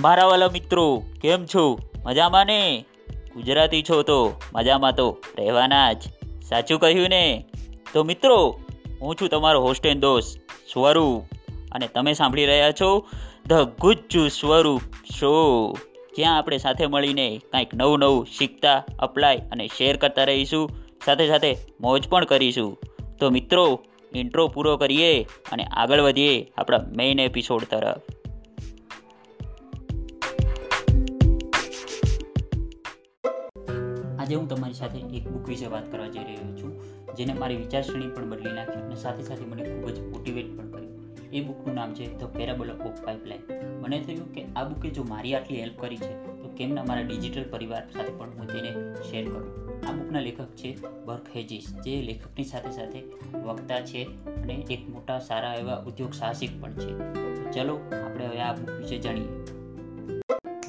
મારા વાલા મિત્રો, કેમ છો? મજામાં ને? ગુજરાતી છો તો મજામાં તો રહેવાના જ. સાચું કહ્યું ને? તો મિત્રો, હું છું તમારો હોસ્ટ એન્ડ દોસ્ત સ્વરૂપ અને તમે સાંભળી રહ્યા છો ધ ગુજ્જુ સ્વરૂપ શો જ્યાં આપણે સાથે મળીને કંઈક નવું નવું શીખતા અપ્લાય અને શેર કરતા રહીશું, સાથે સાથે મોજ પણ કરીશું. તો મિત્રો ઇન્ટ્રો પૂરો કરીએ અને આગળ વધીએ આપણા મેઇન એપિસોડ તરફ. આજે હું તમારી સાથે એક બુક વિશે વાત કરવા જઈ રહ્યો છું, જેને મારી વિચારસરણી પણ બદલી નાખી અને સાથે સાથે મને ખૂબ જ મોટિવેટ પણ કર્યું. એ બુકનું નામ છે ધ પેરાબલ ઓફ પાઇપલાઇન મને થયું કે આ બુકે જો મારી આટલી હેલ્પ કરી છે, તો કેમ ના મારા ડિજિટલ પરિવાર સાથે પણ હું તેને શેર કરું? આ બુકના લેખક છે બર્ક હેજીસ, જે લેખકની સાથે સાથે વક્તા છે અને એક મોટા સારા એવા ઉદ્યોગ સાહસિક પણ છે. ચલો, આપણે હવે આ બુક વિશે જાણીએ.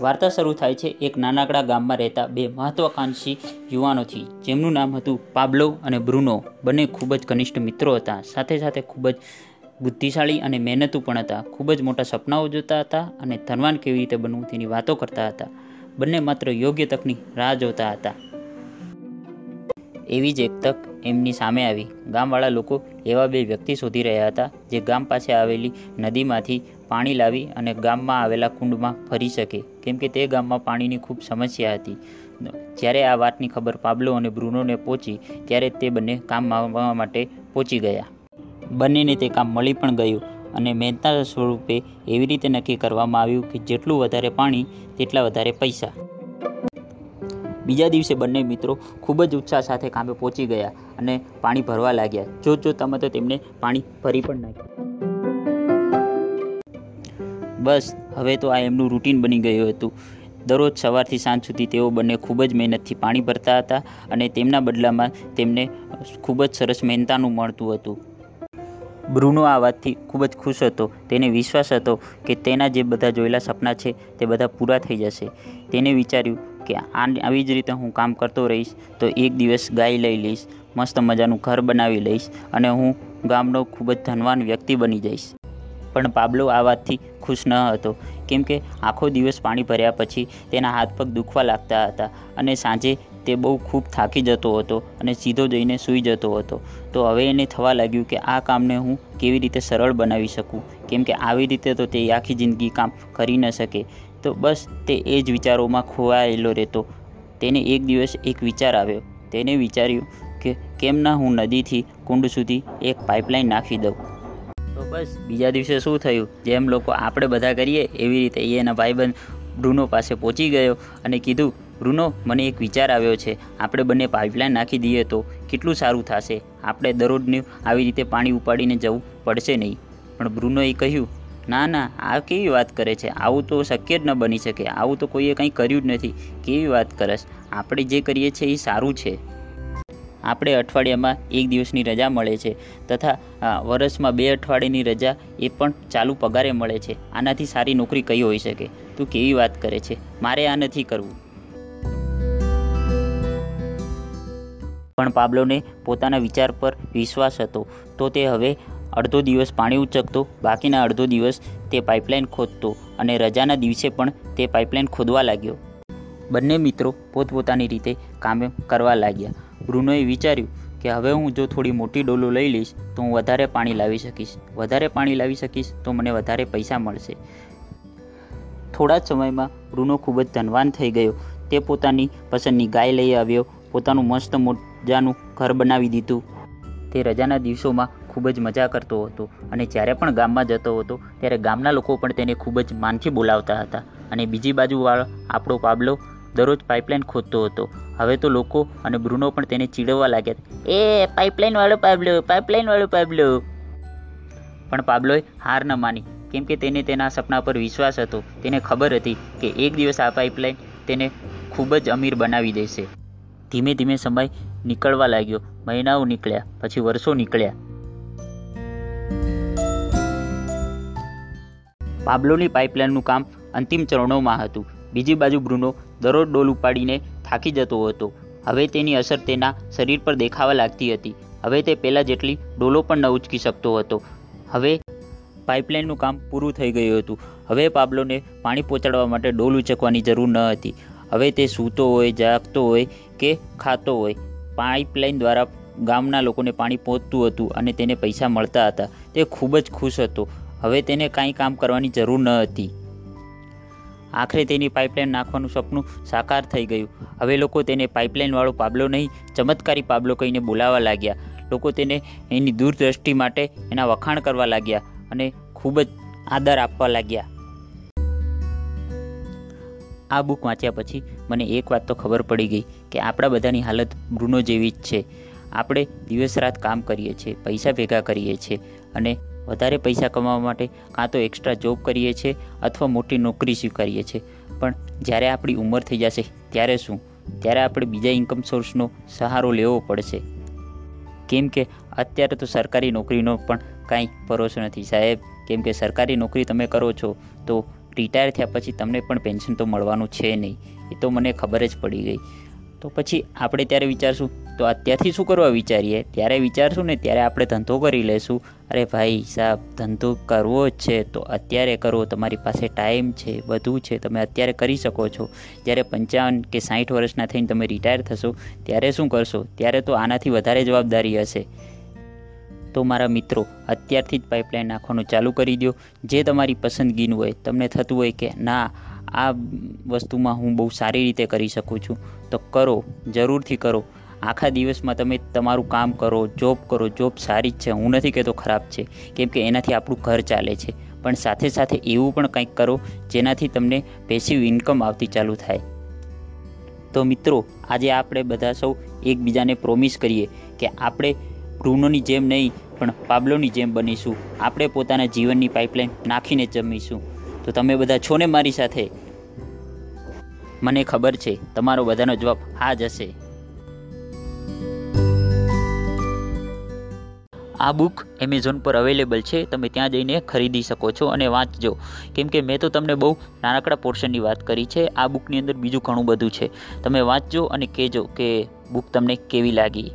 વાર્તા શરૂ થાય છે એક નાનકડા ગામમાં રહેતા બે મહત્વાકાંક્ષી યુવાનોથી. જેમનું નામ હતું પાબ્લો અને બ્રુનો. બંને ખૂબ જ ઘનિષ્ઠ મિત્રો હતા. સાથે સાથે ખૂબ જ બુદ્ધિશાળી અને મહેનતુ પણ હતા. ખૂબ જ મોટા સપનાઓ જોતા હતા અને ધનવાન કેવી રીતે બનવું તેની વાતો કરતા હતા. બંને માત્ર યોગ્ય તકની રાહ જોતા હતા. એવી જ એક તક એમની સામે આવી. ગામવાળા લોકો એવા બે વ્યક્તિ શોધી રહ્યા હતા જે ગામ પાસે આવેલી નદીમાંથી પાણી લાવી અને ગામમાં આવેલા કુંડમાં ફરી શકે. કેમ કે તે ગામમાં પાણીની ખૂબ સમસ્યા હતી. જ્યારે આ વાતની ખબર પાબ્લો અને બ્રુનોને પહોંચી, ત્યારે તે બંને કામ માંગવા માટે પહોંચી ગયા. બંનેને તે કામ મળી પણ ગયું અને મહેનતા સ્વરૂપે એવી રીતે નક્કી કરવામાં આવ્યું કે જેટલું વધારે પાણી, તેટલા વધારે પૈસા. બીજા દિવસે બંને મિત્રો ખૂબ જ ઉત્સાહ સાથે કામે પહોંચી ગયા અને પાણી ભરવા લાગ્યા. જો જો, તમે તો તેમને પાણી ભરી પણ નાખ્યું. બસ, હવે તો આ એમનું રૂટીન બની ગયું હતું. દરરોજ સવારથી સાંજ સુધી તેઓ બંને ખૂબ જ મહેનતથી પાણી ભરતા હતા અને તેમના બદલામાં તેમને ખૂબ જ સરસ મહેનતાનું મળતું હતું. બ્રુનો આ વાતથી ખૂબ જ ખુશ હતો. તેને વિશ્વાસ હતો કે તેના જે બધા જોયેલા સપના છે તે બધા પૂરા થઈ જશે. તેને વિચાર્યું કે આ આવી જ રીતે હું કામ કરતો રહીશ તો એક દિવસ ગાય લઈ લઈશ, મસ્ત મજાનું ઘર બનાવી લઈશ અને હું ગામનો ખૂબ જ ધનવાન વ્યક્તિ બની જઈશ. પણ પાબલો આ વાતથી ખુશ ન હતો. કેમ કે આખો દિવસ પાણી ભર્યા પછી તેના હાથ પગ દુખવા લાગતા હતા અને સાંજે તે બહુ ખૂબ થાકી જતો હતો અને સીધો જઈને સૂઈ જતો હતો. તો હવે એને થવા લાગ્યું કે આ કામને હું કેવી રીતે સરળ બનાવી શકું? કેમ કે આવી રીતે તો તે આખી જિંદગી કામ કરી ન શકે. તો બસ તે એ જ વિચારોમાં ખોવાયેલો રહેતો. તેને એક દિવસ એક વિચાર આવ્યો. તેને વિચાર્યું કે કેમ ના હું નદીથી કુંડ સુધી એક પાઇપલાઇન નાખી દઉં? તો બસ, બીજા દિવસે શું થયું? જેમ લોકો આપણે બધા કરીએ, એવી રીતે એ એના ભાઈબંધ બ્રુનો પાસે પહોંચી ગયો અને કીધું બ્રુનો મને એક વિચાર આવ્યો છે. આપણે બંને પાઇપલાઇન નાખી દઈએ તો કેટલું સારું થશે? આપણે દરરોજનું આવી રીતે પાણી ઉપાડીને જવું પડશે નહીં. પણ બ્રુનોએ કહ્યું, ના ના, આ કેવી વાત કરે છે? આવું તો શક્ય જ ન બની શકે. આવું તો કોઈએ કંઈ કર્યું જ નથી. કેવી વાત કરસ? આપણે જે કરીએ છીએ એ સારું છે. આપણે અઠવાડિયામાં એક દિવસની રજા મળે છે તથા વર્ષમાં બે અઠવાડિયાની રજા એ પણ ચાલુ પગારે મળે છે. આનાથી સારી નોકરી કઈ હોઈ શકે? તું કેવી વાત કરે છે? મારે આ નથી કરવું. પણ પાબ્લોને પોતાના વિચાર પર વિશ્વાસ હતો, તો તે હવે અડધો દિવસ પાણી ઉચકતો, બાકીના અડધો દિવસ તે પાઇપલાઇન ખોદતો અને રજાના દિવસે પણ તે પાઇપલાઇન ખોદવા લાગ્યો. બંને મિત્રો પોતપોતાની રીતે કામ કરવા લાગ્યા. બ્રુનોએ વિચાર્યું કે હવે હું જો થોડી મોટી ડોલો લઈ લઈશ, તો હું વધારે પાણી લાવી શકીશ. વધારે પાણી લાવી શકીશ, તો મને વધારે પૈસા મળશે. થોડા જ સમયમાં બ્રુનો ખૂબ જ ધનવાન થઈ ગયો. તે પોતાની પસંદની ગાય લઈ આવ્યો, પોતાનું મસ્ત મજાનું ઘર બનાવી દીધું. તે રજાના દિવસોમાં ખૂબ જ મજા કરતો હતો અને જ્યારે પણ ગામમાં જતો હતો, ત્યારે ગામના લોકો પણ તેને ખૂબ જ માનથી બોલાવતા હતા. અને બીજી બાજુવાળો, આપણો પાબલો દરરોજ પાઇપલાઇન ખોદતો હતો. હવે તો લોકો અને બ્રુનો પણ તેને ચીડવવા લાગ્યા એ પાઇપલાઇન વાળો પાબલો પાઇપલાઇન વાળો પાબલો. પણ પાબલોએ હાર ન માની. કેમ કે તેને તેના સપના પર વિશ્વાસ હતો. તેને ખબર હતી કે એક દિવસ આ પાઇપલાઇન તેને ખૂબ જ અમીર બનાવી દેશે. ધીમે ધીમે સમય નીકળવા લાગ્યો. મહિનાઓ નીકળ્યા, પછી વર્ષો નીકળ્યા. પાબલોની પાઇપલાઇનનું કામ અંતિમ ચરણોમાં હતું. બીજી બાજુ બ્રુનો દરરોજ ડોલ ઉપાડીને થાકી જતો હતો. હવે તેની અસર તેના શરીર પર દેખાવા લાગતી હતી. હવે તે પહેલાં જેટલી ડોલો પણ ન ઉચકી શકતો હતો. હવે પાઇપલાઇનનું કામ પૂરું થઈ ગયું હતું. હવે પાબલોને પાણી પહોંચાડવા માટે ડોલ ઉચકવાની જરૂર ન હતી. હવે તે સૂતો હોય, જાગતો હોય કે ખાતો હોય, પાઇપલાઇન દ્વારા ગામના લોકોને પાણી પહોંચતું હતું અને તેને પૈસા મળતા હતા. તે ખૂબ જ ખુશ હતો. હવે તેને કાંઈ કામ કરવાની જરૂર ન હતી. આખરે તેની પાઇપલાઇન નાખવાનું સપનું સાકાર થઈ ગયું. હવે લોકો તેને પાઇપલાઇનવાળો પાબલો નહીં, ચમત્કારી પાબલો કહીને બોલાવા લાગ્યા. લોકો તેને એની દૂરદ્રષ્ટિ માટે એના વખાણ કરવા લાગ્યા અને ખૂબ જ આદર આપવા લાગ્યા. આ બુક વાંચ્યા પછી મને એક વાત તો ખબર પડી ગઈ કે આપણા બધાની હાલત બ્રુનો જેવી જ છે. આપણે દિવસ રાત કામ કરીએ છીએ, પૈસા ભેગા કરીએ છીએ અને વધારે પૈસા કમાવા માટે કાં તો એક્સ્ટ્રા જોબ કરીએ છીએ અથવા મોટી નોકરી સ્વીકારીએ છીએ. પણ જ્યારે આપણી ઉંમર થઈ જશે, ત્યારે શું? ત્યારે આપણે બીજા ઇન્કમ સોર્સનો સહારો લેવો પડશે. કેમ કે અત્યારે તો સરકારી નોકરીનો પણ કાંઈ ભરોસો નથી. સાહેબ, કેમ કે સરકારી નોકરી તમે કરો છો, તો રિટાયર થયા પછી તમને પણ પેન્શન તો મળવાનું છે નહીં. એ તો મને ખબર જ પડી ગઈ. તો પછી આપણે ત્યારે વિચારશું, તો અત્યારથી શું કરવા વિચારીએ? ત્યારે વિચારશું ને ત્યારે આપણે ધંધો કરી લેશું. અરે ભાઈ સાહેબ, ધંધો કરવો જ છે, તો અત્યારે કરો, તમારી પાસે ટાઈમ છે, બધું છે, તમે અત્યારે કરી શકો છો. જ્યારે પંચાવન કે સાઠ વર્ષના થઈને તમે રિટાયર થશો, ત્યારે શું કરશો? ત્યારે તો આનાથી વધારે જવાબદારી હશે. તો મારા મિત્રો, અત્યારથી જ પાઇપલાઇન નાખવાનું ચાલુ કરી દો જે તમારી પસંદગીનું હોય, તમને થતું હોય કે ના આ વસ્તુમાં હું બહુ સારી રીતે કરી શકું છું. તો કરો, જરૂરથી કરો. આખા દિવસમાં તમે તમારું કામ કરો જોબ કરો. જોબ સારી જ છે. હું નથી કહેતો ખરાબ છે. કેમ કે એનાથી આપણું ઘર ચાલે છે. પણ સાથે સાથે એવું પણ કંઈક કરો જેનાથી તમને પેસિવ ઇન્કમ આવતી ચાલુ થાય. તો મિત્રો, આજે આપણે બધા સૌ એકબીજાને પ્રોમિસ કરીએ કે આપણે બ્રુનોની જેમ નહીં, પણ પાબલોની જેમ બનીશું. આપણે પોતાના જીવનની પાઇપલાઇન નાખીને જમીશું. તો તમે બધા છો ને મારી સાથે? મને ખબર છે, તમારો બધાનો જવાબ હા જ હશે. આ બુક એમેઝોન પર અવેલેબલ છે, તમે ત્યાં જઈને ખરીદી શકો છો અને વાંચજો. કેમ કે મેં તો તમને બહુ નાનકડા પોર્શનની વાત કરી છે, આ બુકની અંદર બીજું ઘણું બધું છે. તમે વાંચજો અને કહેજો કે બુક તમને કેવી લાગી.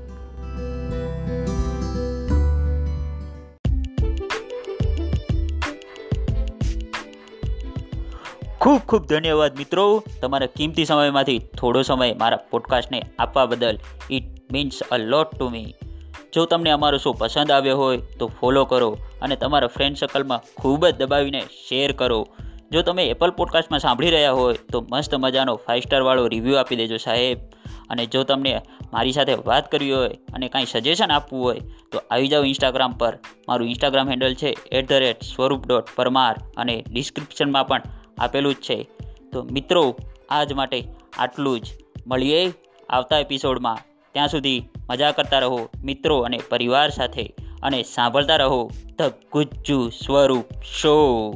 ખૂબ ખૂબ ધન્યવાદ મિત્રો. તમારા કિંમતી સમયમાંથી થોડો સમય મારા પોડકાસ્ટને આપવા બદલ it means a lot to me જો તમને અમારો શો પસંદ આવ્યો હોય તો ફોલો કરો અને તમારા ફ્રેન્ડ સર્કલમાં ખૂબ જ દબાવીને શેર કરો. જો તમે એપલ પોડકાસ્ટમાં સાંભળી રહ્યા હોય તો મસ્ત મજાનો ફાઇવ સ્ટારવાળો રિવ્યૂ આપી દેજો સાહેબ. અને જો તમને મારી સાથે વાત કરવી હોય અને કાંઈ સજેશન આપવું હોય તો આવી જાઓ ઇન્સ્ટાગ્રામ પર. મારું ઇન્સ્ટાગ્રામ હેન્ડલ છે at the rate Swaroop dot Parmar અને ડિસ્ક્રિપ્શનમાં પણ આપેલું જ છે. તો મિત્રો, આજ માટે આટલું જ. મળીએ આવતા એપિસોડમાં. ત્યાં સુધી મજા કરતા રહો મિત્રો અને પરિવાર સાથે અને સાંભળતા રહો ધ ગુજ્જુ સ્વરૂપ શો.